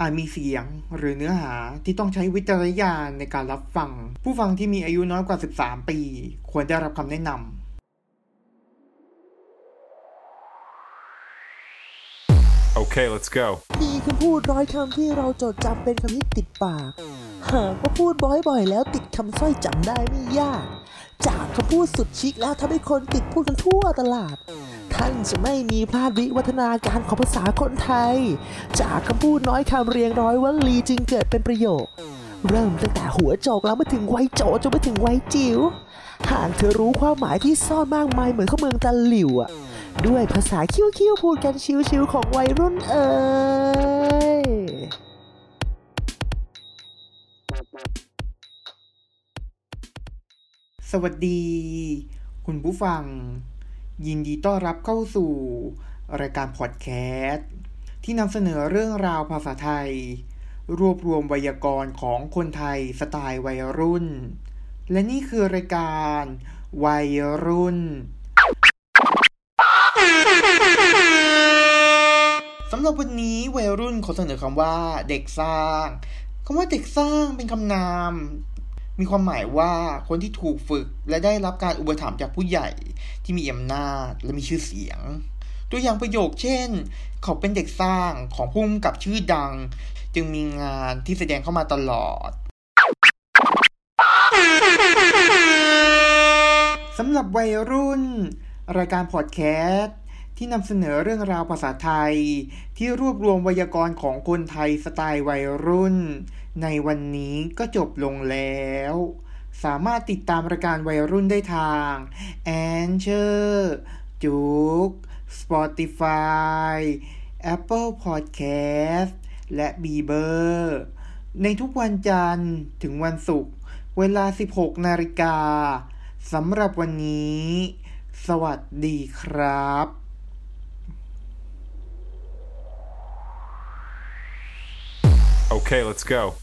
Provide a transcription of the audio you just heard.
อาจมีเสียงหรือเนื้อหาที่ต้องใช้วิจารณญาณในการรับฟัง ผู้ฟังที่มีอายุน้อยกว่า 13 ปี ควรได้รับคำแนะนำ Okay, let's go. มีคำพูดร้อยคำที่เราจดจำเป็นคำที่ติดปาก หากว่าพูดบ่อยๆ แล้วติดคำสร้อยจำได้ไม่ยาก จากคำพูดสุดชิคแล้วทำให้คนติดพูดกันทั่วตลาด ท่านจะไม่มีพลาดวิวัฒนาการของภาษาคนไทย จากคำพูดน้อยคำเรียงร้อยวลีจึงเกิดเป็นประโยค เริ่มตั้งแต่หัวโจกแล้วมาถึงไวโจจนไปถึงไวจิ๋วหากเธอรู้ความหมายที่ซ่อนมากมายเหมือนข้าเมืองตะหลิวอะด้วยภาษาคิ้วๆพูดกันชิวๆของวัยรุ่นเอ่ย สวัสดี คุณผู้ฟัง ยินดีต้อนรับเข้าสู่ รายการพอดแคสต์ที่นำเสนอเรื่องราวภาษาไทย รวบรวมไวยากรณ์ของคนไทยสไตล์วัยรุ่น และนี่คือรายการวัยรุ่นสำหรับวันนี้วัยรุ่นขอเสนอคำว่าเด็กสร้างคำว่าเด็กสร้างเป็นคำนาม มีความหมายว่าคนที่ถูกฝึกและได้รับการอุปถัมภ์จากผู้ใหญ่ที่มีอำนาจและมีชื่อเสียง ตัวอย่างประโยคเช่น เขาเป็นเด็กสร้างของผู้กำกับชื่อดัง จึงมีงานที่แสดงเข้ามาตลอดสำหรับวัยรุ่น รายการพอดแคสต์ที่นำเสนอเรื่องราวภาษาไทย ที่รวบรวมไวยากรณ์ของคนไทยสไตล์วัยรุ่น ในวันนี้ก็จบลงแล้ว สามารถติดตามรายการวัยรุ่นได้ทาง a n c h o r จุก Spotify Apple Podcast และ b e b e r ในทุกวันจันทร์ถึงวันศุกร์เวลา 16 นาฬิกาสำหรับวันนี้ สวัสดีครับ Okay, let's go.